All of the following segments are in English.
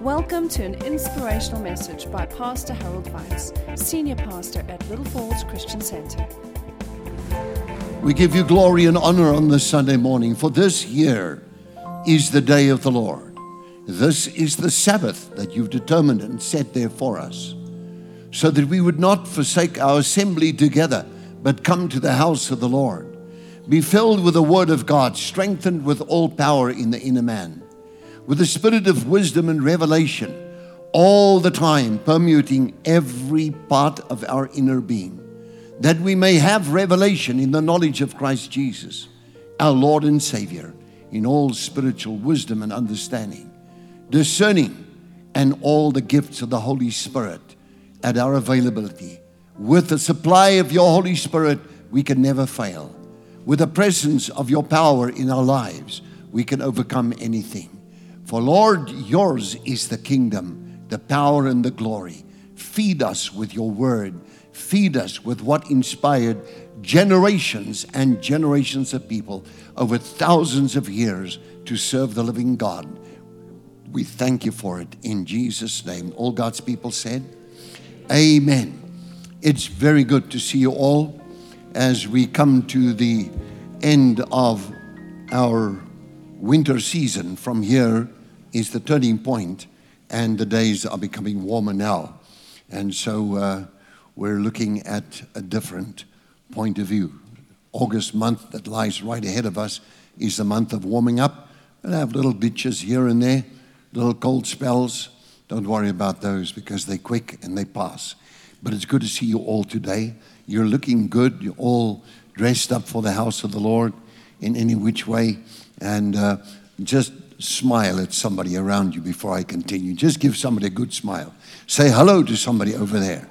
Welcome to an inspirational message by Pastor Harold Weitsz, Senior Pastor at Little Falls Christian Center. We give you glory and honor on this Sunday morning, for this year is the day of the Lord. This is the Sabbath that you've determined and set there for us, so that we would not forsake our assembly together, but come to the house of the Lord. Be filled with the Word of God, strengthened with all power in the inner man, with the spirit of wisdom and revelation, all the time permeating every part of our inner being that we may have revelation in the knowledge of Christ Jesus, our Lord and Savior, in all spiritual wisdom and understanding, discerning and all the gifts of the Holy Spirit at our availability. With the supply of your Holy Spirit, we can never fail. With the presence of your power in our lives, we can overcome anything. For Lord, yours is the kingdom, the power, and the glory. Feed us with your word feed us with what inspired generations and generations of people over thousands of years to serve the living God. We thank you for it in Jesus' name. All God's people said, Amen. It's very good to see you all as we come to the end of our winter season. From here is the turning point, and the days are becoming warmer now. And so, uh, we're looking at a different point of view. August month that lies right ahead of us is the month of warming up. We'll have little ditches here and there, little cold spells. Don't worry about those because they're quick and they pass. But it's good to see you all today. You're looking good. You're all dressed up for the house of the Lord in any which way. And uh, just smile at somebody around you before I continue. Just give somebody a good smile. Say hello to somebody over there.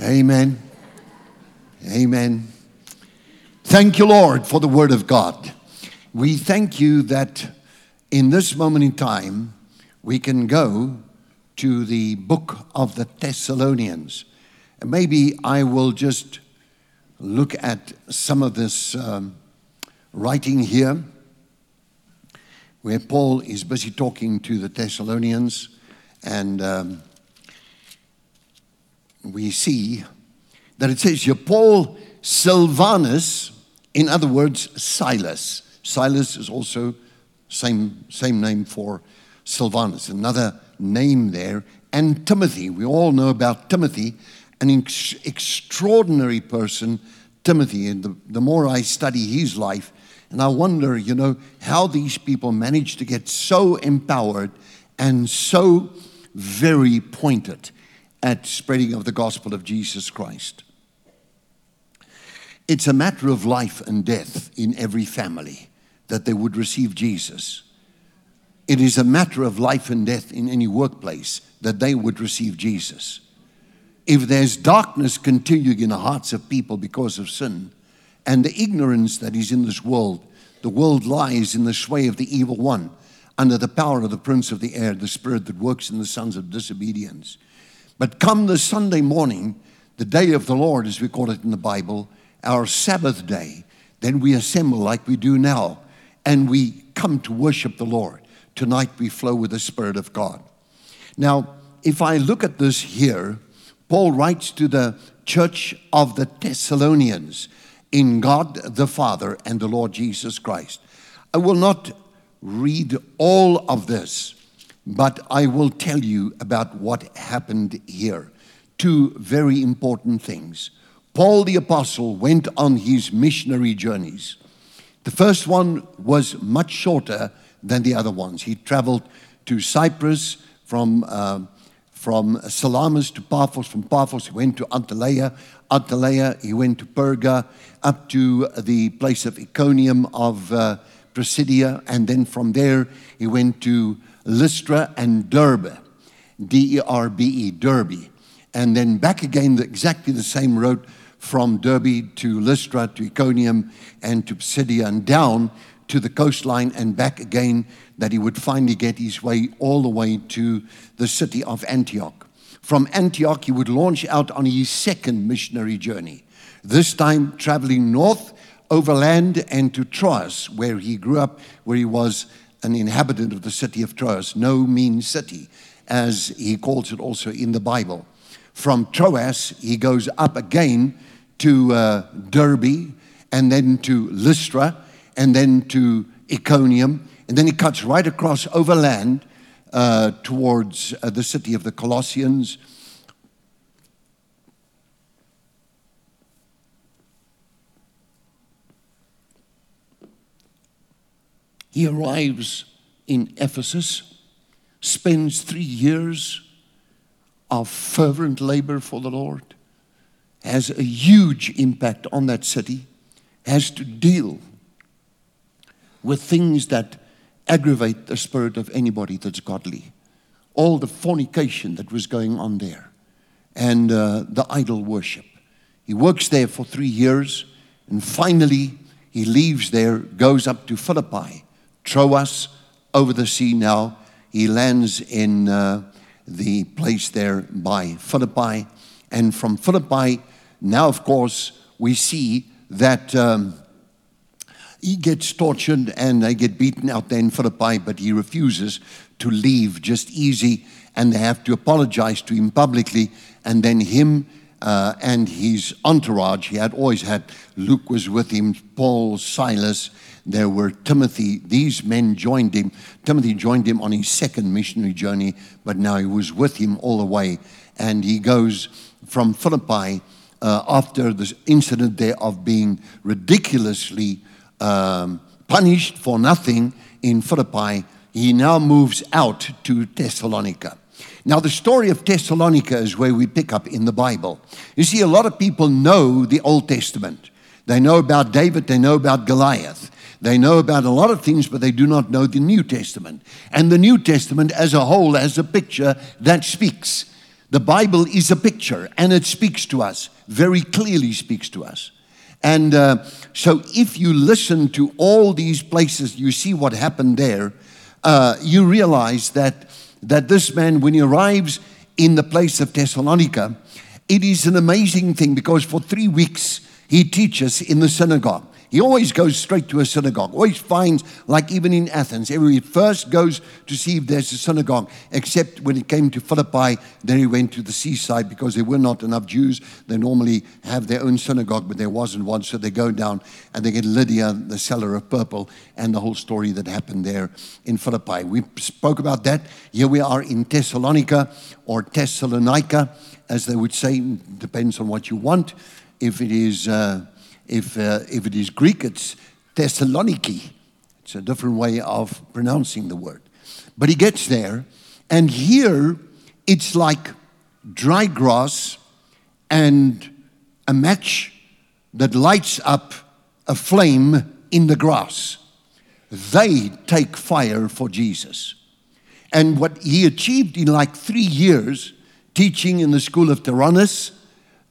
Amen. Amen. Thank you, Lord, for the Word of God. We thank you that in this moment in time, we can go to the book of the Thessalonians. And maybe I will just look at some of this um, writing here, where Paul is busy talking to the Thessalonians and. Um, we see that it says here, Paul Silvanus, in other words, Silas. Silas is also same, same name for Silvanus, another name there. And Timothy, we all know about Timothy, an ex- extraordinary person, Timothy. And the, the more I study his life, and I wonder, you know, how these people managed to get so empowered and so very pointed at spreading of the gospel of Jesus Christ. It's a matter of life and death in every family that they would receive Jesus. It is a matter of life and death in any workplace that they would receive Jesus. If there's darkness continuing in the hearts of people because of sin and the ignorance that is in this world, the world lies in the sway of the evil one under the power of the prince of the air, the spirit that works in the sons of disobedience. But come the Sunday morning, the day of the Lord, as we call it in the Bible, our Sabbath day, then we assemble like we do now and we come to worship the Lord. Tonight we flow with the Spirit of God. Now, if I look at this here, Paul writes to the church of the Thessalonians in God the Father and the Lord Jesus Christ. I will not read all of this but I will tell you about what happened here. Two very important things. Paul the Apostle went on his missionary journeys. The first one was much shorter than the other ones. He traveled to Cyprus from, uh, from Salamis to Paphos. From Paphos, he went to Antalya. Antalya, he went to Perga, up to the place of Iconium of uh. And then from there, he went to Lystra and Derbe, D E R B E, Derbe. And then back again, exactly the same road from Derbe to Lystra to Iconium and to Pisidia and down to the coastline and back again, that he would finally get his way all the way to the city of Antioch. From Antioch, he would launch out on his second missionary journey, this time traveling north overland and to Troas, where he grew up, where he was an inhabitant of the city of Troas, no mean city. as he calls it also in the Bible. From Troas, he goes up again to uh, Derbe, and then to Lystra, and then to Iconium, and then he cuts right across overland uh, towards uh, the city of the Colossians. He arrives in Ephesus, spends three years of fervent labor for the Lord, has a huge impact on that city, has to deal with things that aggravate the spirit of anybody that's godly. All the fornication that was going on there and uh, the idol worship. He works there for three years and finally he leaves there, goes up to Philippi, Troas, over the sea now. He lands in uh, the place there by Philippi. And from Philippi, now of course, we see that. Um, he gets tortured and they get beaten out there in Philippi, but he refuses to leave just easy, and they have to apologize to him publicly. And then him uh, and his entourage, he had always had Luke was with him, Paul, Silas, there were Timothy. These men joined him. Timothy joined him on his second missionary journey, but now he was with him all the way. And he goes from Philippi uh, after the incident there of being ridiculously um, punished for nothing in Philippi, he now moves out to Thessalonica. Now, the story of Thessalonica is where we pick up in the Bible. You see, a lot of people know the Old Testament. They know about David, they know about Goliath. They know about a lot of things, but they do not know the New Testament. And the New Testament as a whole has a picture that speaks. The Bible is a picture, and it speaks to us, very clearly speaks to us. And uh, so, if you listen to all these places, you see what happened there, uh, you realize that, that this man, when he arrives in the place of Thessalonica, it is an amazing thing because for three weeks he teaches in the synagogue. He always goes straight to a synagogue, always finds, like even in Athens, he first goes to see if there's a synagogue, except when it came to Philippi, then he went to the seaside because there were not enough Jews. They normally have their own synagogue, but there wasn't one, so they go down and they get Lydia, the seller of purple, and the whole story that happened there in Philippi. We spoke about that. Here we are in Thessalonica or Thessalonica, as they would say, depends on what you want. If it is. Uh, if, uh, if it is Greek, it's Thessaloniki. It's a different way of pronouncing the word. But he gets there, and here it's like dry grass and a match that lights up a flame in the grass. They take fire for Jesus. And what he achieved in like three years, teaching in the school of Tyrannus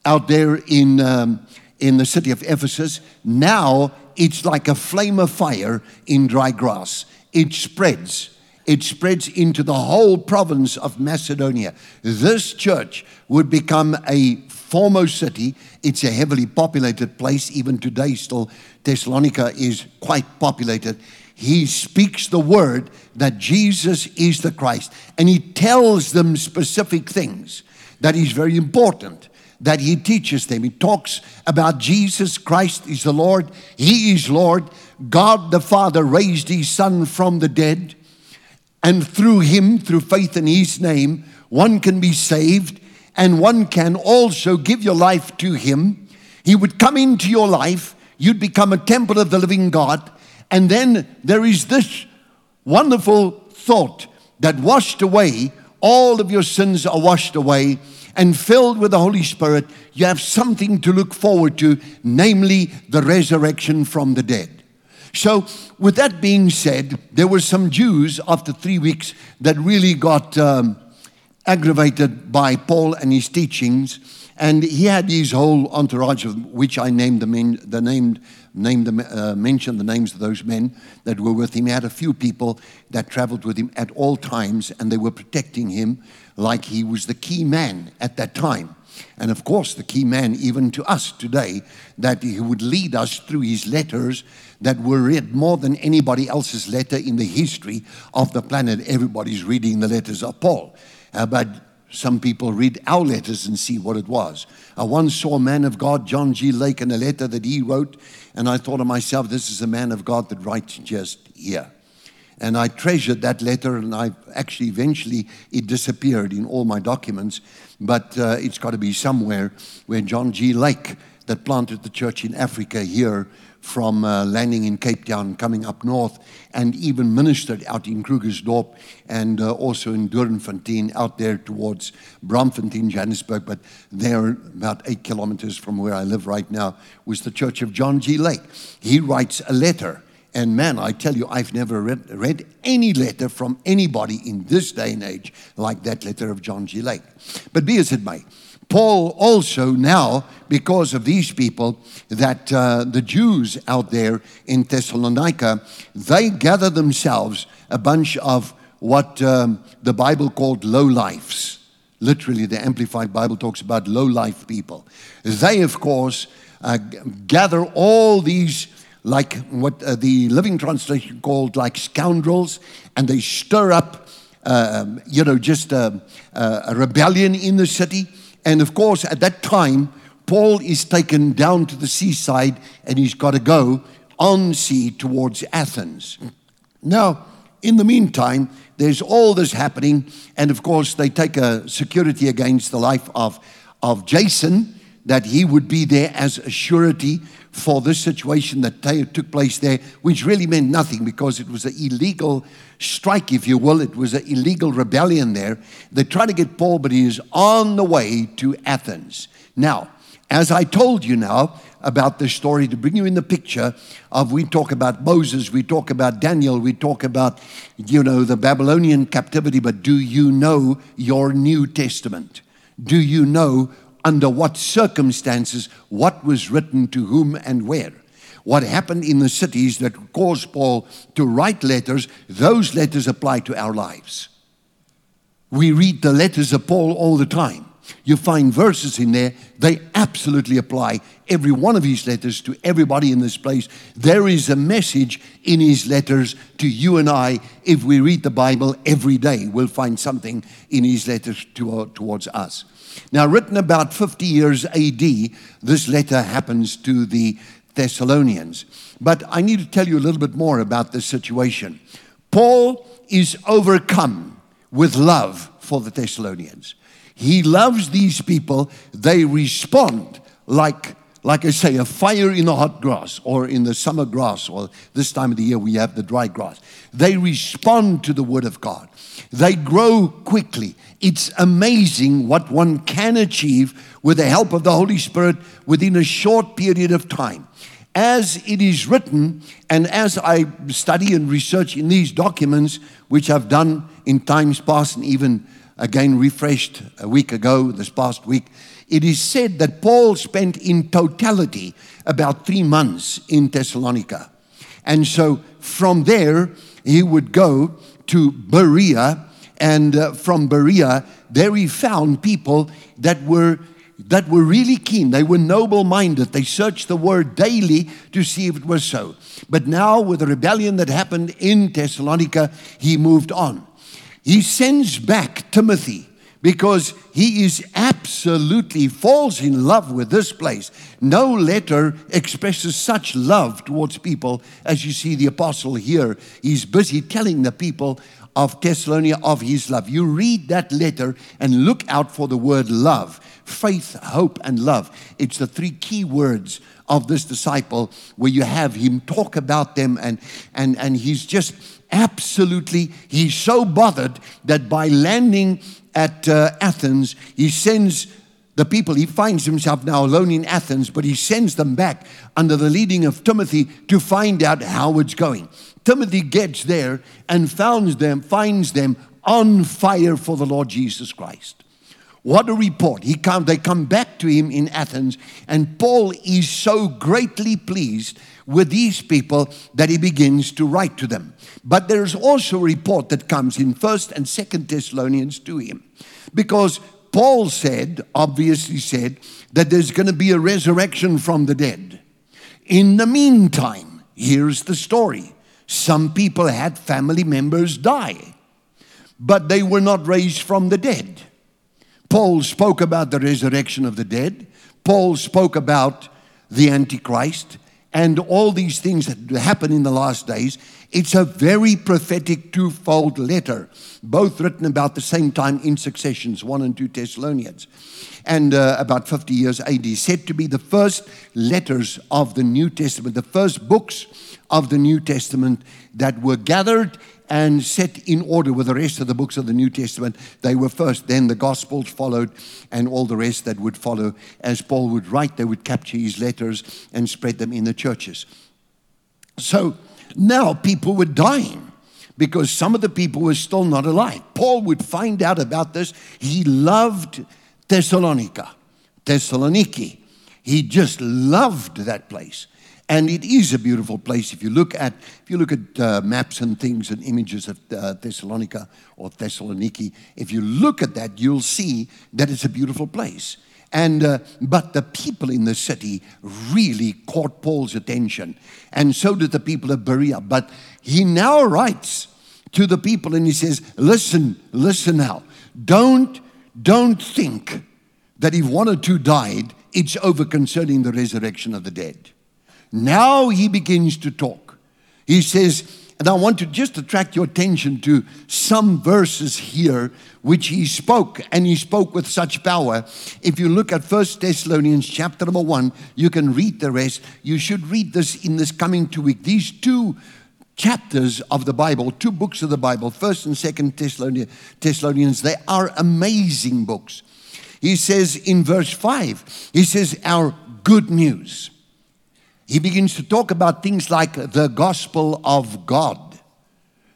out there in, um, in the city of Ephesus. Now it's like a flame of fire in dry grass. It spreads. It spreads into the whole province of Macedonia. This church would become a foremost city. It's a heavily populated place. Even today, still, Thessalonica is quite populated. He speaks the word that Jesus is the Christ, and he tells them specific things that is very important that he teaches them. He talks about Jesus Christ is the Lord, he is Lord. God the Father raised his Son from the dead, and through him, through faith in his name, one can be saved and one can also give your life to him. He would come into your life, you'd become a temple of the living God, and then there is this wonderful thought that washed away, all of your sins are washed away and filled with the Holy Spirit, you have something to look forward to, namely the resurrection from the dead. So, with that being said, there were some Jews after three weeks that really got um, aggravated by Paul and his teachings, and he had his whole entourage, of which I named the, men, the named named them, uh, mentioned the names of those men that were with him. He had a few people that traveled with him at all times, and they were protecting him like he was the key man at that time. And of course, the key man, even to us today, that he would lead us through his letters that were read more than anybody else's letter in the history of the planet. Everybody's reading the letters of Paul. Uh, but some people read our letters and see what it was. I once saw a man of God, John G. Lake, in a letter that he wrote, and I thought to myself, this is a man of God that writes just here. And I treasured that letter, and I actually eventually it disappeared in all my documents, but uh, it's got to be somewhere where John G. Lake, that planted the church in Africa here, from uh, landing in Cape Town, coming up north, and even ministered out in Krugersdorp and uh, also in Doornfontein out there towards Braamfontein, Johannesburg. But there, about eight kilometers from where I live right now, was the church of John G. Lake. He writes a letter. And man, I tell you, I've never read, read any letter from anybody in this day and age like that letter of John G. Lake. But be as it may, Paul also now, because of these people, that uh, the Jews out there in Thessalonica, they gather themselves a bunch of what um, the Bible called low lives. Literally, the Amplified Bible talks about low life people. They, of course, uh, gather all these like what uh, the Living Translation called like scoundrels, and they stir up, uh, you know, just a, a rebellion in the city and of course, at that time, Paul is taken down to the seaside and he's got to go on sea towards Athens. Now, in the meantime, there's all this happening, and of course, they take a security against the life of, of Jason, that he would be there as a surety for this situation that took place there, which really meant nothing because it was an illegal strike, if you will. It was an illegal rebellion there. They tried to get Paul, but he is on the way to Athens. Now, as I told you now about this story to bring you in the picture of we talk about Moses, we talk about Daniel, we talk about, you know, the Babylonian captivity, but do you know your New Testament? Do you know under what circumstances, what was written to whom and where. What happened in the cities that caused Paul to write letters, those letters apply to our lives. We read the letters of Paul all the time. You find verses in there, they absolutely apply every one of his letters to everybody in this place. There is a message in his letters to you and I. If we read the Bible every day, we'll find something in his letters to, towards us. Now, written about 50 years AD, this letter happens to the Thessalonians. But I need to tell you a little bit more about this situation. Paul is overcome with love for the Thessalonians. He loves these people. They respond like, like I say, a fire in the hot grass or in the summer grass, or this time of the year we have the dry grass. They respond to the word of God. They grow quickly. It's amazing what one can achieve with the help of the Holy Spirit within a short period of time. As it is written, and as I study and research in these documents, which I've done in times past and even again refreshed a week ago, this past week, it is said that Paul spent in totality about three months in Thessalonica. And so from there, he would go to Berea, and uh, from Berea, there he found people that were that were really keen. They were noble minded. They searched the word daily to see if it was so. But now, with the rebellion that happened in Thessalonica, he moved on. He sends back Timothy because he is absolutely falls in love with this place. No letter expresses such love towards people as you see the apostle here. He's busy telling the people of Thessalonica of his love. You read that letter and look out for the word love faith, hope, and love. It's the three key words of this disciple where you have him talk about them and and and he's just absolutely he's so bothered that by landing at uh, Athens, he sends the people, he finds himself now alone in Athens, but he sends them back under the leading of Timothy to find out how it's going. Timothy gets there and finds them, finds them on fire for the Lord Jesus Christ. What a report. He come, they come back to him in Athens, and Paul is so greatly pleased with these people that he begins to write to them. But there's also a report that comes in 1st and 2nd Thessalonians to him. Because Paul said, obviously said, that there's going to be a resurrection from the dead. In the meantime, here's the story some people had family members die. but they were not raised from the dead. Paul spoke about the resurrection of the dead. Paul spoke about the Antichrist and all these things that happen in the last days. It's a very prophetic twofold letter, both written about the same time in successions, 1 and 2 Thessalonians, and uh, about 50 years AD, said to be the first letters of the New Testament, the first books of the New Testament that were gathered and set in order with the rest of the books of the New Testament. They were first, then the Gospels followed, and all the rest that would follow. As Paul would write, they would capture his letters and spread them in the churches. So now people were dying because some of the people were still not alive. Paul would find out about this. He loved Thessalonica, Thessaloniki. He just loved that place. And it is a beautiful place. If you look at if you look at uh, maps and things and images of uh, Thessalonica or Thessaloniki, if you look at that, you'll see that it's a beautiful place. And uh, but the people in the city really caught Paul's attention, and so did the people of Berea. But he now writes to the people, and he says, "Listen, listen now. Don't don't think that if one or two died, it's over concerning the resurrection of the dead." Now he begins to talk. He says, and I want to just attract your attention to some verses here which he spoke, and he spoke with such power. If you look at First Thessalonians chapter number 1, you can read the rest. You should read this in this coming two week. These two chapters of the Bible, two books of the Bible, First and Second Thessalonians, they are amazing books. He says in verse 5, he says, Our good news he begins to talk about things like the gospel of God.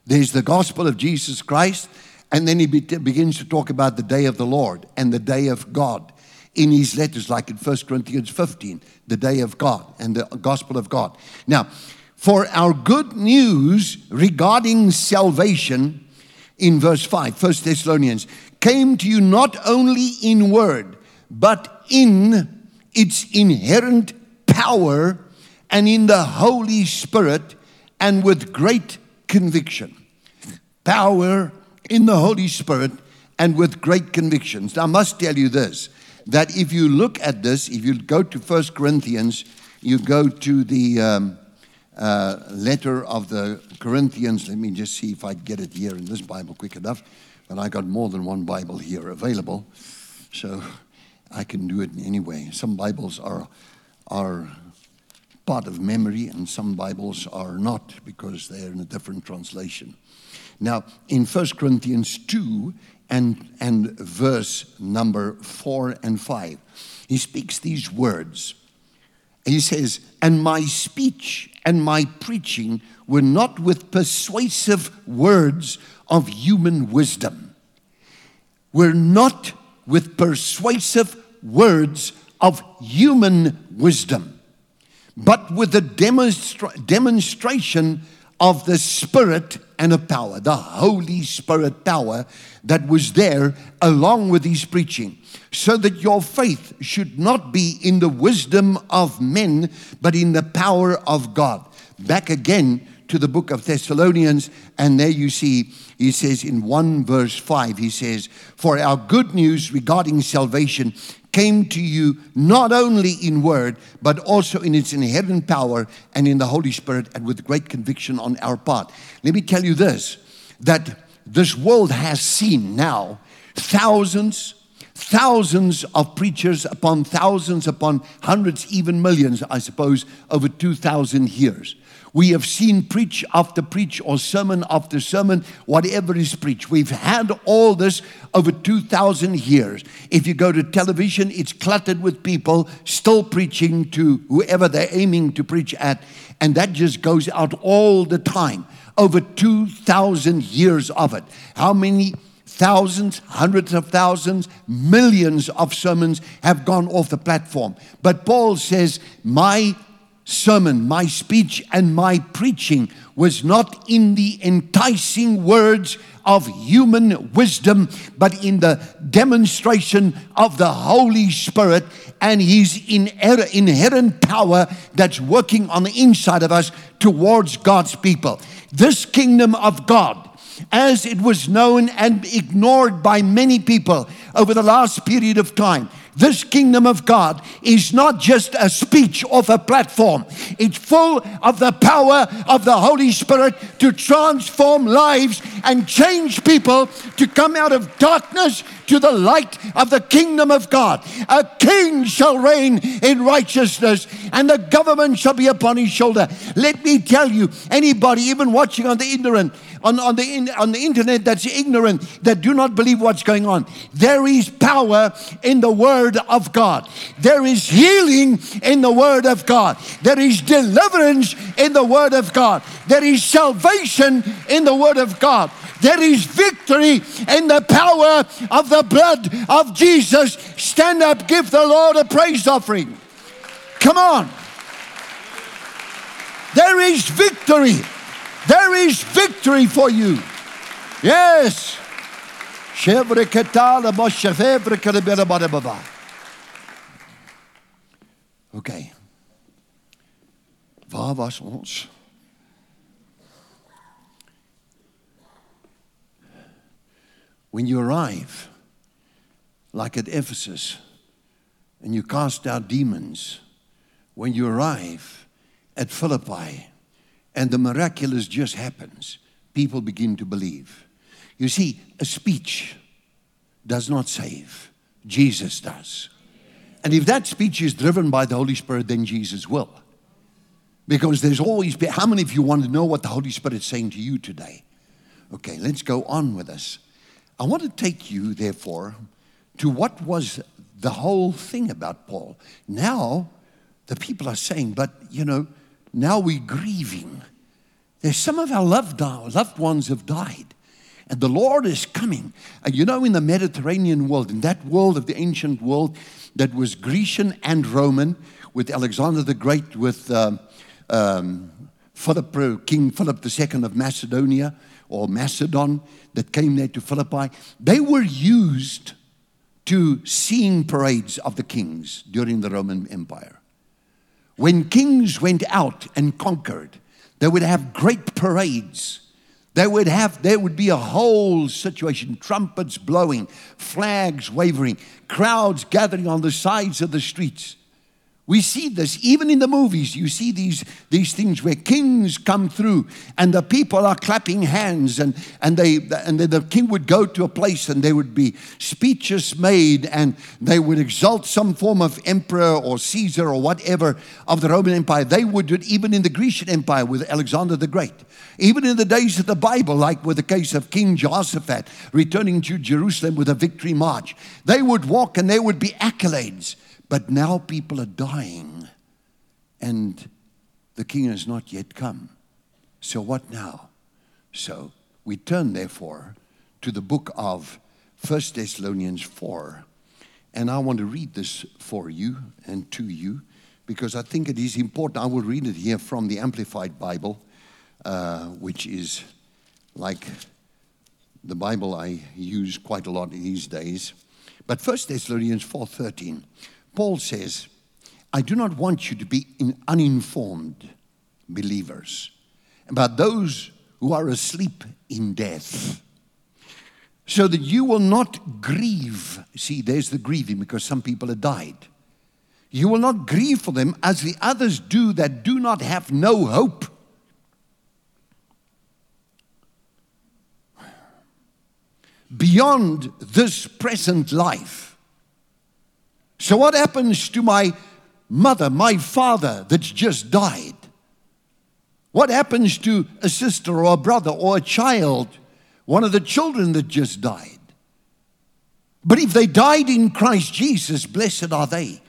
There's the gospel of Jesus Christ, and then he be- begins to talk about the day of the Lord and the day of God in his letters, like in 1 Corinthians 15, the day of God and the gospel of God. Now, for our good news regarding salvation, in verse 5, 1 Thessalonians, came to you not only in word, but in its inherent power and in the Holy Spirit and with great conviction. Power in the Holy Spirit and with great convictions. Now, I must tell you this that if you look at this, if you go to First Corinthians, you go to the um, uh, letter of the Corinthians. Let me just see if I get it here in this Bible quick enough. But I got more than one Bible here available, so I can do it anyway. Some Bibles are are part of memory, and some Bibles are not because they're in a different translation. Now, in 1 Corinthians 2 and, and verse number 4 and 5, he speaks these words. He says, And my speech and my preaching were not with persuasive words of human wisdom. We're not with persuasive words of human wisdom but with the demonstra- demonstration of the Spirit and of power, the Holy Spirit power that was there along with his preaching, so that your faith should not be in the wisdom of men, but in the power of God. Back again to the book of Thessalonians, and there you see, he says in 1 verse 5, he says, For our good news regarding salvation came to you not only in word, but also in its inherent power and in the Holy Spirit and with great conviction on our part. Let me tell you this that this world has seen now thousands, thousands of preachers upon thousands upon hundreds, even millions, I suppose, over 2,000 years. We have seen preach after preach or sermon after sermon, whatever is preached. We've had all this over 2,000 years. If you go to television, it's cluttered with people still preaching to whoever they're aiming to preach at. And that just goes out all the time. Over 2,000 years of it. How many thousands, hundreds of thousands, millions of sermons have gone off the platform. But Paul says, My sermon, my speech, and my preaching was not in the enticing words of human wisdom, but in the demonstration of the Holy Spirit and His inherent power that's working on the inside of us towards God's people. This kingdom of God as it was known and ignored by many people over the last period of time. This kingdom of God is not just a speech off a platform. It's full of the power of the Holy Spirit to transform lives and change people to come out of darkness to the light of the kingdom of God. A king shall reign in righteousness, and the government shall be upon his shoulder. Let me tell you, anybody, even watching on the internet, on, on, the, on the internet that's ignorant, that do not believe what's going on. There is power in the Word of God. There is healing in the Word of God. There is deliverance in the Word of God. There is salvation in the Word of God. There is victory in the power of the blood of Jesus. Stand up, give the Lord a praise offering. Come on. There is victory. There is victory for you. Yes. Okay. Waar was ons? When you arrive, like at Ephesus, and you cast out demons, when you arrive at Philippi, and the miraculous just happens, people begin to believe. You see, a speech does not save, Jesus does. And if that speech is driven by the Holy Spirit, then Jesus will. Because there's always, how many of you want to know what the Holy Spirit is saying to you today? Okay, let's go on with this. I want to take you, therefore, to what was the whole thing about Paul. Now, the people are saying, but you know, now we're grieving. There's some of our loved, loved ones have died. And the Lord is coming. And you know, in the Mediterranean world, in that world of the ancient world that was Grecian and Roman, with Alexander the Great, with um, um, Philip, uh, King Philip II of Macedonia or Macedon that came there to Philippi, they were used to seeing parades of the kings during the Roman Empire. When kings went out and conquered, they would have great parades. They would have, there would be a whole situation, trumpets blowing, flags waving, crowds gathering on the sides of the streets. We see this even in the movies. You see these, these things where kings come through and the people are clapping hands, and, and, they, and the king would go to a place and there would be speeches made, and they would exalt some form of emperor or Caesar or whatever of the Roman Empire. They would do it even in the Grecian Empire with Alexander the Great. Even in the days of the Bible, like with the case of King Jehoshaphat returning to Jerusalem with a victory march, they would walk and there would be accolades. But now people are dying and the king has not yet come. So what now? So we turn therefore to the book of 1 Thessalonians 4. And I want to read this for you and to you because I think it is important. I will read it here from the Amplified Bible, uh, which is like the Bible I use quite a lot these days. But 1 Thessalonians 4:13 Paul says, I do not want you to be uninformed believers about those who are asleep in death, so that you will not grieve. See, there's the grieving because some people have died. You will not grieve for them as the others do that do not have no hope. Beyond this present life. So, what happens to my mother, my father that's just died? What happens to a sister or a brother or a child, one of the children that just died? But if they died in Christ Jesus, blessed are they,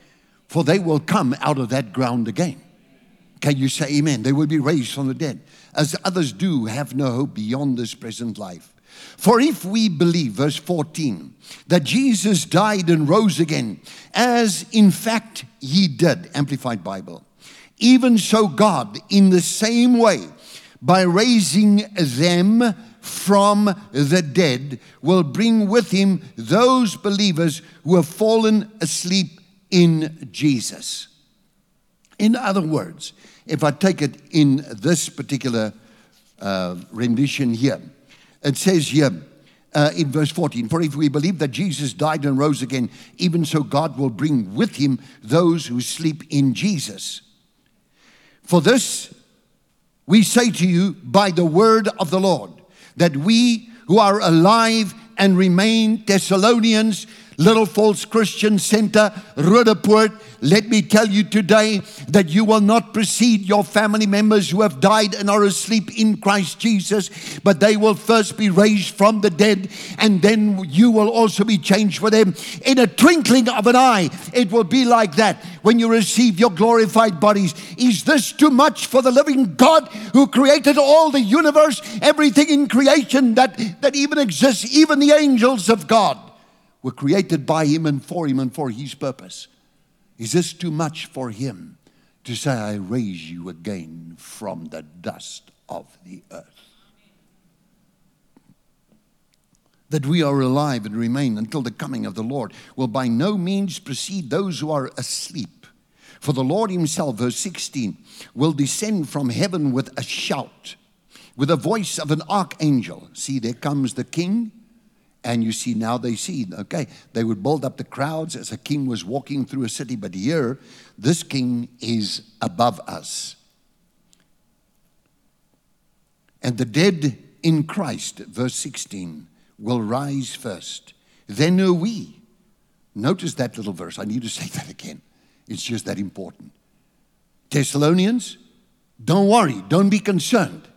for they will come out of that ground again. Can you say amen? They will be raised from the dead, as others do have no hope beyond this present life. For if we believe, verse 14, that Jesus died and rose again, as in fact he did, Amplified Bible, even so God, in the same way, by raising them from the dead, will bring with him those believers who have fallen asleep in Jesus. In other words, if I take it in this particular uh, rendition here, it says here uh, in verse 14 For if we believe that Jesus died and rose again, even so God will bring with him those who sleep in Jesus. For this we say to you by the word of the Lord, that we who are alive and remain Thessalonians, Little Falls Christian Center, Roodepoort, let me tell you today that you will not precede your family members who have died and are asleep in Christ Jesus, but they will first be raised from the dead, and then you will also be changed for them. In a twinkling of an eye, it will be like that when you receive your glorified bodies. Is this too much for the living God who created all the universe, everything in creation that, that even exists, even the angels of God? Were created by Him and for Him and for His purpose. Is this too much for him to say, I raise you again from the dust of the earth? That we are alive and remain until the coming of the Lord will by no means precede those who are asleep. For the Lord Himself, verse 16, will descend from heaven with a shout, with the voice of an archangel. See, there comes the King and you see, now they see, okay, they would build up the crowds as a king was walking through a city, but here, this king is above us. And the dead in Christ, verse 16, will rise first. Then are we. Notice that little verse. I need to say that again. It's just that important. Thessalonians, don't worry, don't be concerned.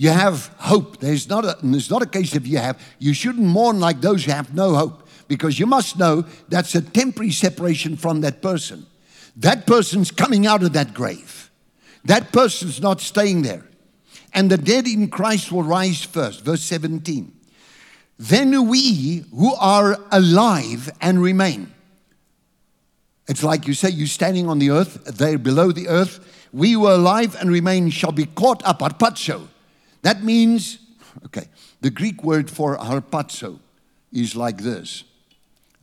You have hope. There's not a, there's not a case of you have. You shouldn't mourn like those who have no hope because you must know that's a temporary separation from that person. That person's coming out of that grave. That person's not staying there. And the dead in Christ will rise first. Verse 17. Then we who are alive and remain. It's like you say, you're standing on the earth, they're below the earth. We who are alive and remain shall be caught up, harpazo, that means, okay, the Greek word for harpazo is like this.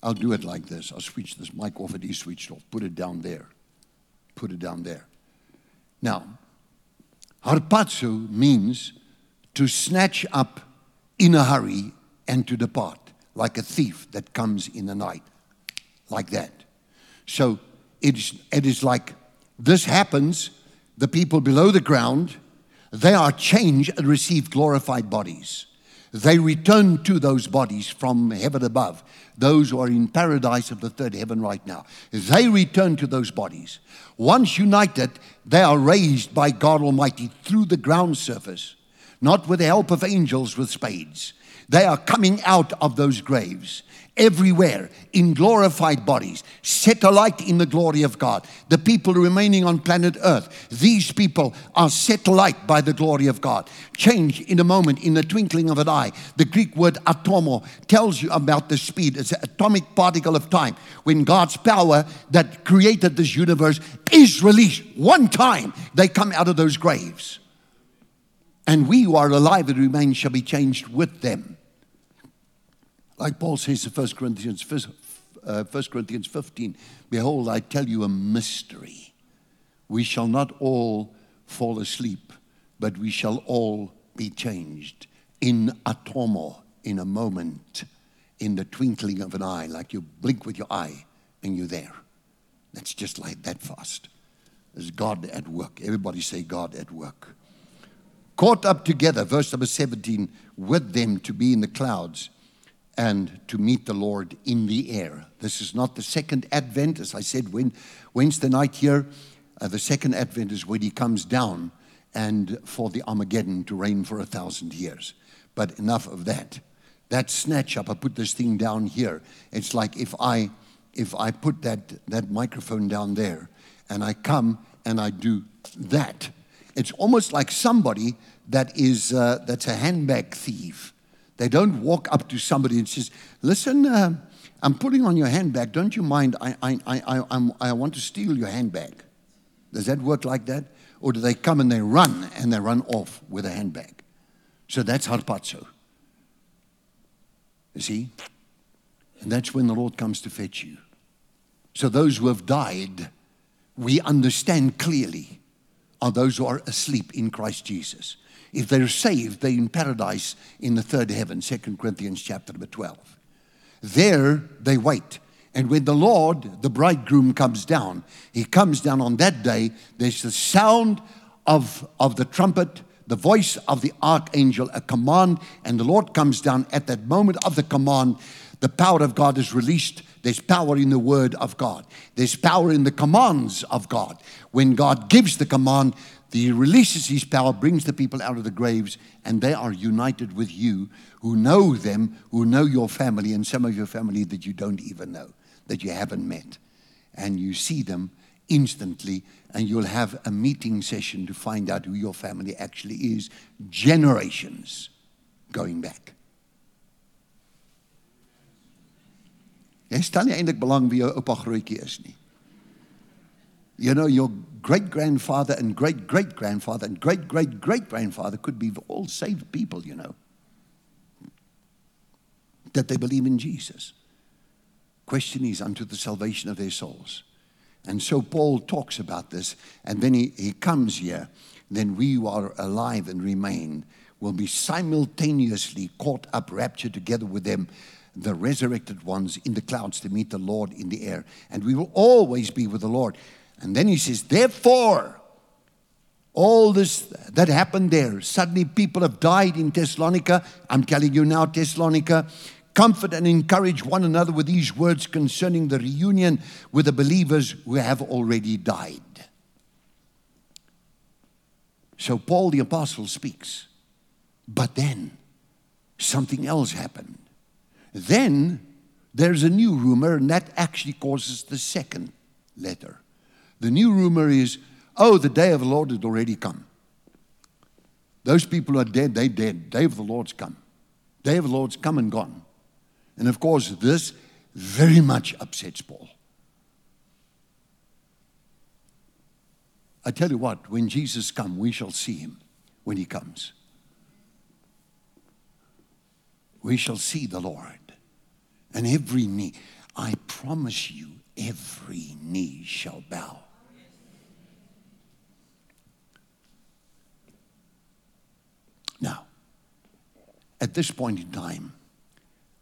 I'll do it like this. I'll switch this mic off. It is switched off. Put it down there. Put it down there. Now, harpazo means to snatch up in a hurry and to depart, like a thief that comes in the night, like that. So it is, it is like this happens, the people below the ground they are changed and receive glorified bodies. They return to those bodies from heaven above. Those who are in paradise of the third heaven right now. They return to those bodies. Once united, they are raised by God Almighty through the ground surface, not with the help of angels with spades. They are coming out of those graves everywhere in glorified bodies, set alight in the glory of God. The people remaining on planet Earth, these people are set alight by the glory of God. Change in a moment, in the twinkling of an eye. The Greek word atomo tells you about the speed. It's an atomic particle of time. When God's power that created this universe is released one time, they come out of those graves. And we who are alive and remain shall be changed with them. Like Paul says in 1 Corinthians, 1 uh, Corinthians 15, Behold, I tell you a mystery. We shall not all fall asleep, but we shall all be changed in atomo, in a moment, in the twinkling of an eye, like you blink with your eye and you're there. That's just like that fast. There's God at work. Everybody say God at work. Caught up together, verse number 17, with them to be in the clouds and to meet the Lord in the air. This is not the second advent, as I said when, Wednesday night here. Uh, the second advent is when he comes down and for the Armageddon to reign for a thousand years. But enough of that. That snatch up, I put this thing down here. It's like if I if I put that, that microphone down there and I come and I do that, it's almost like somebody that is uh, that's a handbag thief they don't walk up to somebody and says, "Listen, uh, I'm putting on your handbag. Don't you mind? I, I, I, I, I want to steal your handbag." Does that work like that? Or do they come and they run and they run off with a handbag? So that's harpazo. You see? And that's when the Lord comes to fetch you. So those who have died, we understand clearly, are those who are asleep in Christ Jesus. If they're saved, they're in paradise in the third heaven, 2 Corinthians chapter number 12. There they wait. And when the Lord, the bridegroom, comes down, he comes down on that day, there's the sound of, of the trumpet, the voice of the archangel, a command, and the Lord comes down at that moment of the command. The power of God is released. There's power in the word of God. There's power in the commands of God. When God gives the command, he releases his power, brings the people out of the graves, and they are united with you who know them, who know your family, and some of your family that you don't even know, that you haven't met. And you see them instantly, and you'll have a meeting session to find out who your family actually is, generations going back. Jy stel nie belang wie jou oupa is nie. You know your great grandfather and great great grandfather and great great great grandfather could be all saved people, you know. That they believe in Jesus. Question is unto the salvation of their souls. And so Paul talks about this, and then he, he comes here. Then we who are alive and remain will be simultaneously caught up, raptured together with them, the resurrected ones in the clouds to meet the Lord in the air. And we will always be with the Lord. And then he says, Therefore, all this that happened there, suddenly people have died in Thessalonica. I'm telling you now, Thessalonica, comfort and encourage one another with these words concerning the reunion with the believers who have already died. So Paul the Apostle speaks. But then something else happened. Then there's a new rumor, and that actually causes the second letter. The new rumor is, oh, the day of the Lord had already come. Those people are dead, they dead. Day of the Lord's come. Day of the Lord's come and gone. And of course, this very much upsets Paul. I tell you what, when Jesus comes, we shall see him when he comes. We shall see the Lord. And every knee, I promise you, every knee shall bow. Now, at this point in time,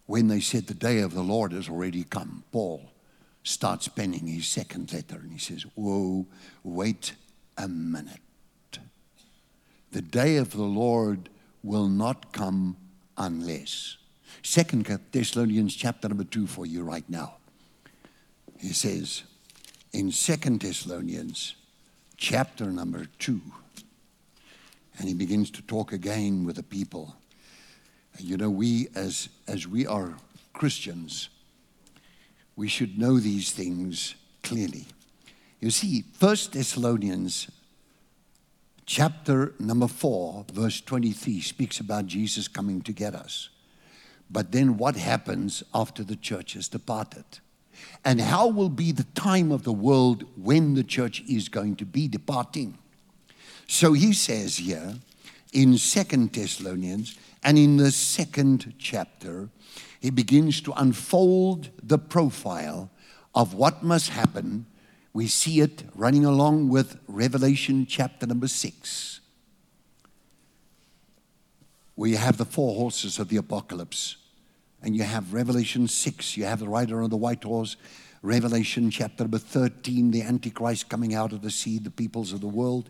when they said the day of the Lord has already come, Paul starts penning his second letter and he says, Whoa, wait a minute. The day of the Lord will not come unless. Second Thessalonians chapter number two for you right now. He says in Second Thessalonians chapter number two, and he begins to talk again with the people. You know, we as as we are Christians, we should know these things clearly. You see, First Thessalonians chapter number 4, verse 23 speaks about Jesus coming to get us. But then what happens after the church has departed? And how will be the time of the world when the church is going to be departing? So he says here in Second Thessalonians and in the second chapter, he begins to unfold the profile of what must happen. We see it running along with Revelation chapter number six. We have the four horses of the apocalypse. And you have Revelation 6, you have the rider on the white horse. Revelation chapter number 13, the Antichrist coming out of the sea, the peoples of the world.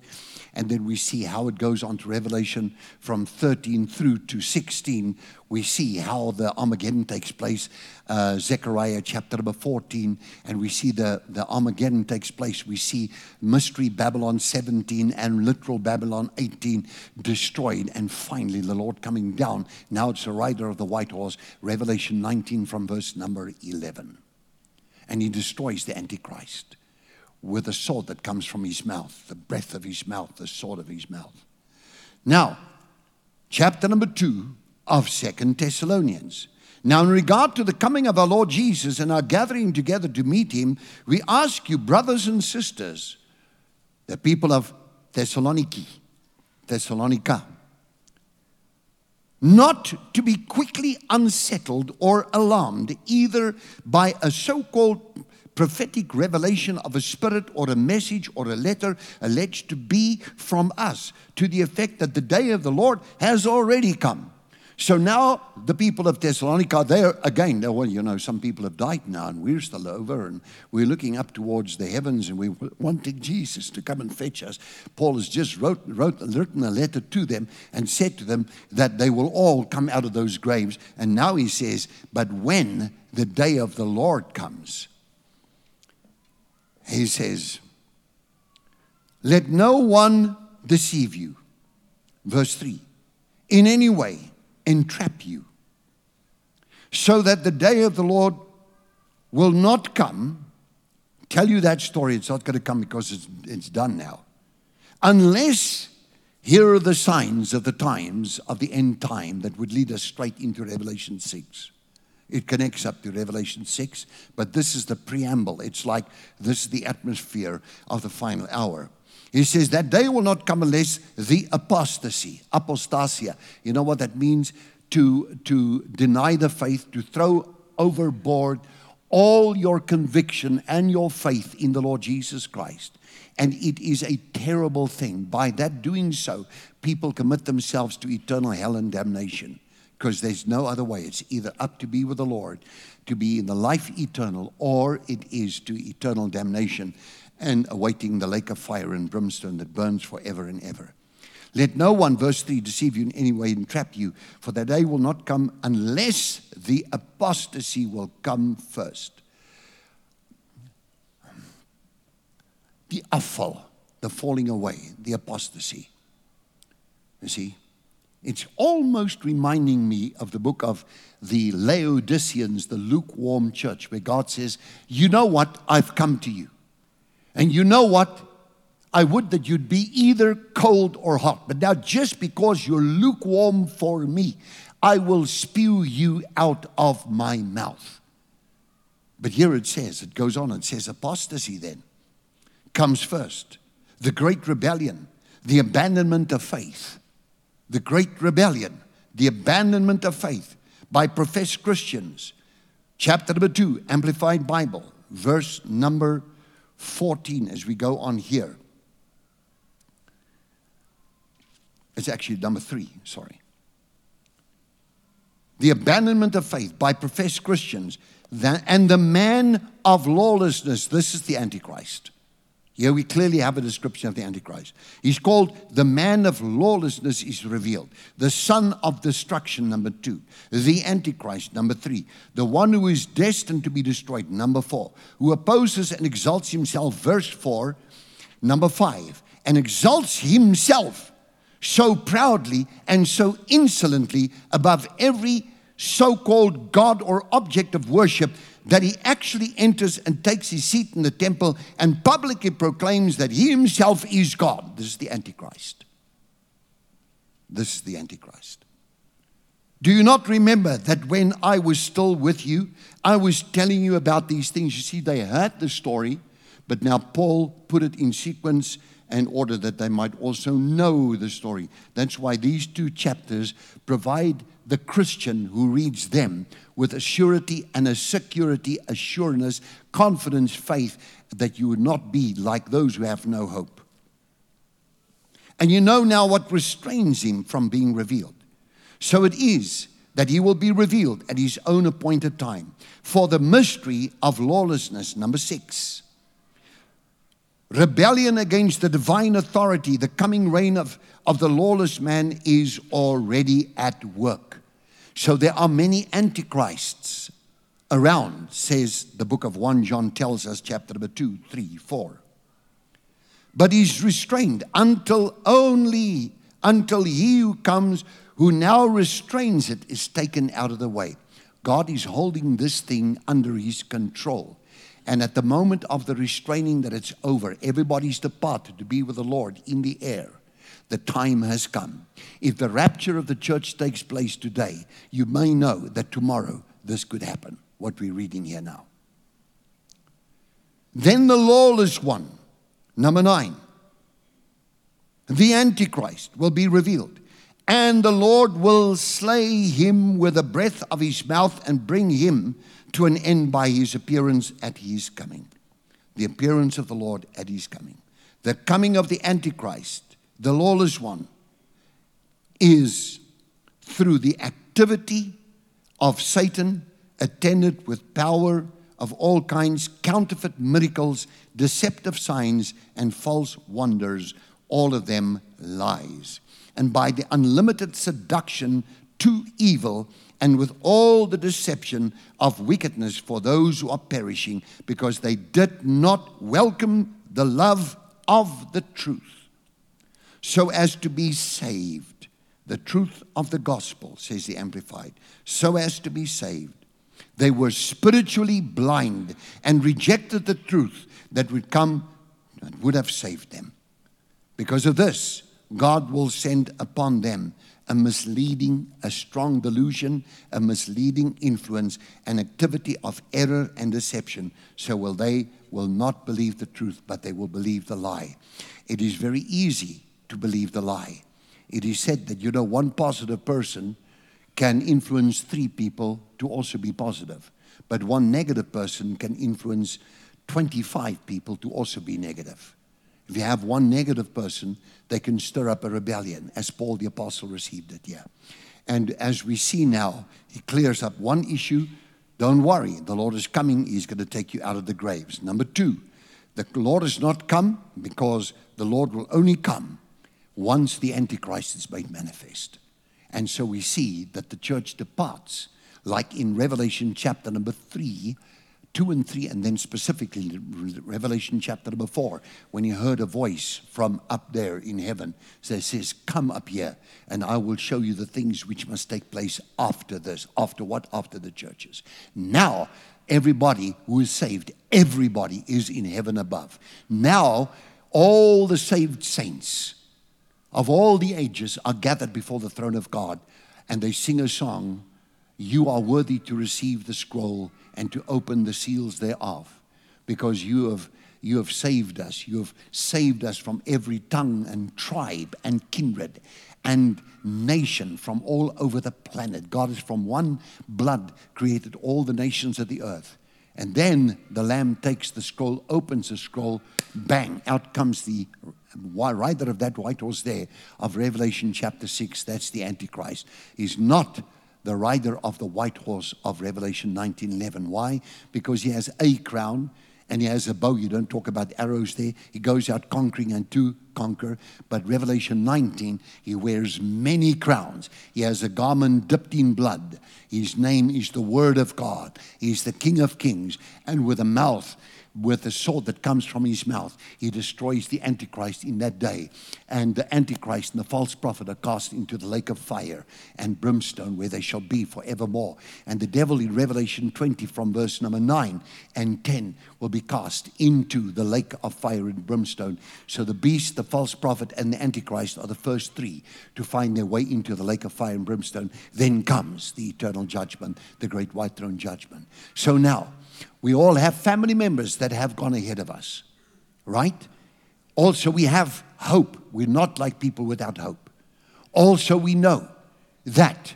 And then we see how it goes on to Revelation from 13 through to 16. We see how the Armageddon takes place, uh, Zechariah chapter number 14, and we see the, the Armageddon takes place. We see Mystery Babylon 17 and literal Babylon 18 destroyed, and finally the Lord coming down. Now it's the rider of the white horse, Revelation 19 from verse number 11 and he destroys the Antichrist with a sword that comes from his mouth, the breath of his mouth, the sword of his mouth. Now, chapter number two of Second Thessalonians. Now, in regard to the coming of our Lord Jesus and our gathering together to meet him, we ask you, brothers and sisters, the people of Thessaloniki, Thessalonica, not to be quickly unsettled or alarmed either by a so called prophetic revelation of a spirit or a message or a letter alleged to be from us to the effect that the day of the Lord has already come. So now the people of Thessalonica, they're again, well, you know, some people have died now and we're still over and we're looking up towards the heavens and we're wanting Jesus to come and fetch us. Paul has just wrote, wrote, written a letter to them and said to them that they will all come out of those graves. And now he says, but when the day of the Lord comes, he says, let no one deceive you. Verse 3 in any way entrap you, so that the day of the Lord will not come. Tell you that story, it's not going to come because it's, it's done now. Unless here are the signs of the times of the end time that would lead us straight into Revelation 6. It connects up to Revelation 6, but this is the preamble. It's like this is the atmosphere of the final hour. He says that day will not come unless the apostasy, apostasia. You know what that means? To, to deny the faith, to throw overboard all your conviction and your faith in the Lord Jesus Christ. And it is a terrible thing. By that doing so, people commit themselves to eternal hell and damnation because there's no other way. It's either up to be with the Lord, to be in the life eternal, or it is to eternal damnation and awaiting the lake of fire and brimstone that burns forever and ever. Let no one, verse 3, deceive you in any way and trap you, for that day will not come unless the apostasy will come first. The afval, the falling away, the apostasy. You see? It's almost reminding me of the book of the Laodiceans, the lukewarm church, where God says, You know what? I've come to you. And you know what? I would that you'd be either cold or hot. But now, just because you're lukewarm for me, I will spew you out of my mouth. But here it says, it goes on, it says apostasy then comes first. The great rebellion, the abandonment of faith. The great rebellion, the abandonment of faith by professed Christians. Chapter number two, Amplified Bible, verse number 14 as we go on here. It's actually number three, sorry. The abandonment of faith by professed Christians and the man of lawlessness. This is the Antichrist. Here we clearly have a description of the Antichrist. He's called the man of lawlessness is revealed, the son of destruction, number two, the Antichrist, number three, the one who is destined to be destroyed, number four, who opposes and exalts himself, verse four, number five, and exalts himself so proudly and so insolently above every so called God or object of worship that he actually enters and takes his seat in the temple and publicly proclaims that he himself is God. This is the Antichrist. This is the Antichrist. Do you not remember that when I was still with you, I was telling you about these things? You see, they heard the story, but now Paul put it in sequence in order that they might also know the story. That's why these two chapters provide the Christian who reads them with a surety and a security, assurance, confidence, faith that you would not be like those who have no hope. And you know now what restrains him from being revealed. So it is that he will be revealed at his own appointed time. For the mystery of lawlessness, number six, rebellion against the divine authority, the coming reign of, of the lawless man is already at work. So there are many antichrists around, says the book of 1 John tells us, chapter number 2, 3, 4. But he's restrained until only until he who comes, who now restrains it, is taken out of the way. God is holding this thing under his control. And at the moment of the restraining that it's over, everybody's departed to be with the Lord in the air. The time has come. If the rapture of the church takes place today, you may know that tomorrow this could happen, what we're reading here now. Then the lawless one, number nine, the Antichrist will be revealed. And the Lord will slay him with the breath of his mouth and bring him to an end by his appearance at his coming. The appearance of the Lord at his coming. The coming of the Antichrist, the lawless one, is through the activity of Satan attended with power of all kinds, counterfeit miracles, deceptive signs, and false wonders, all of them lies. And by the unlimited seduction to evil, and with all the deception of wickedness for those who are perishing, because they did not welcome the love of the truth, so as to be saved. The truth of the gospel, says the Amplified, so as to be saved. They were spiritually blind and rejected the truth that would come and would have saved them. Because of this, God will send upon them a misleading, a strong delusion, a misleading influence, an activity of error and deception. So will they will not believe the truth, but they will believe the lie. It is very easy to believe the lie. It is said that you know one positive person can influence three people to also be positive. But one negative person can influence 25 people to also be negative. If you have one negative person, they can stir up a rebellion, as Paul the Apostle received it, yeah. And as we see now, he clears up one issue. Don't worry, the Lord is coming, he's going to take you out of the graves. Number two, the Lord has not come because the Lord will only come once the Antichrist is made manifest. And so we see that the church departs, like in Revelation chapter number 3, 2 and 3, and then specifically Revelation chapter number 4, when he heard a voice from up there in heaven that says, Come up here, and I will show you the things which must take place after this. After what? After the churches. Now, everybody who is saved, everybody is in heaven above. Now, all the saved saints of all the ages are gathered before the throne of God and they sing a song You are worthy to receive the scroll and to open the seals thereof because you have you have saved us. You have saved us from every tongue and tribe and kindred and nation from all over the planet. God is from one blood created all the nations of the earth. And then the lamb takes the scroll opens the scroll bang out comes the rider of that white horse there of Revelation chapter 6, that's the Antichrist, is not the rider of the white horse of Revelation 19:11. Why? Because he has a crown and he has a bow. You don't talk about arrows there. He goes out conquering and to conquer. But Revelation 19, he wears many crowns. He has a garment dipped in blood. His name is the Word of God. He's the King of Kings. And with a mouth with the sword that comes from his mouth, he destroys the Antichrist in that day. And the Antichrist and the false prophet are cast into the lake of fire and brimstone, where they shall be forevermore. And the devil in Revelation 20, from verse number 9 and 10, will be cast into the lake of fire and brimstone. So the beast, the false prophet, and the Antichrist are the first three to find their way into the lake of fire and brimstone. Then comes the eternal judgment, the great white throne judgment. So now, we all have family members that have gone ahead of us, right? Also, we have hope. We're not like people without hope. Also, we know that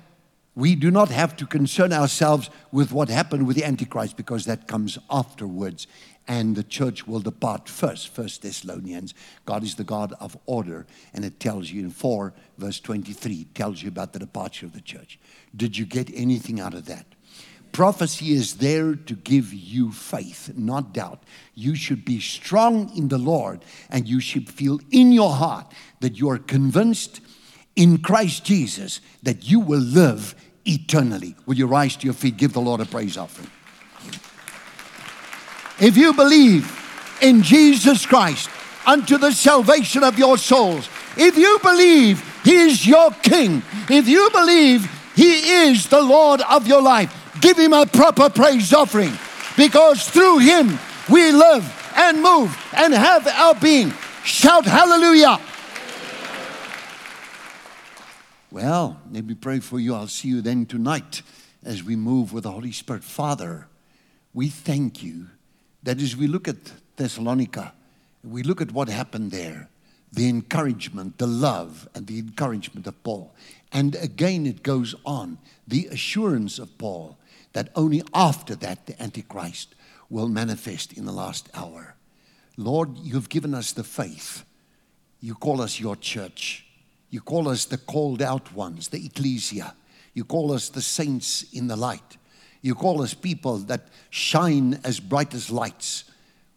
we do not have to concern ourselves with what happened with the Antichrist because that comes afterwards and the church will depart first. First Thessalonians. God is the God of order, and it tells you in 4 verse 23, tells you about the departure of the church. Did you get anything out of that? Prophecy is there to give you faith, not doubt. You should be strong in the Lord and you should feel in your heart that you are convinced in Christ Jesus that you will live eternally. Will you rise to your feet? Give the Lord a praise offering. If you believe in Jesus Christ unto the salvation of your souls, if you believe He is your King, if you believe He is the Lord of your life, Give him a proper praise offering because through him we live and move and have our being. Shout hallelujah. Well, let me pray for you. I'll see you then tonight as we move with the Holy Spirit. Father, we thank you that as we look at Thessalonica, we look at what happened there, the encouragement, the love, and the encouragement of Paul. And again, it goes on the assurance of Paul that only after that the Antichrist will manifest in the last hour. Lord, you've given us the faith. You call us your church. You call us the called out ones, the ecclesia. You call us the saints in the light. You call us people that shine as bright as lights.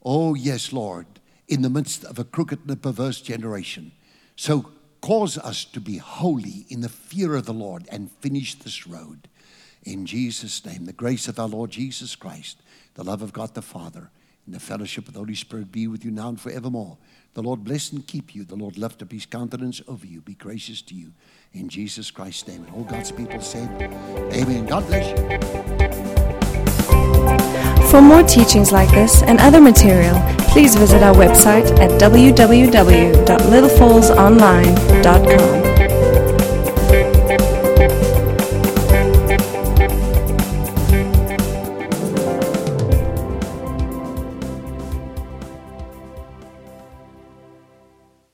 Oh, yes, Lord, in the midst of a crooked and a perverse generation. So cause us to be holy in the fear of the Lord and finish this road. In Jesus' name, the grace of our Lord Jesus Christ, the love of God the Father, and the fellowship of the Holy Spirit be with you now and forevermore. The Lord bless and keep you. The Lord lift up his countenance over you, be gracious to you. In Jesus Christ's name. And all God's people said, Amen. God bless you. For more teachings like this and other material, please visit our website at www.littlefallsonline.com.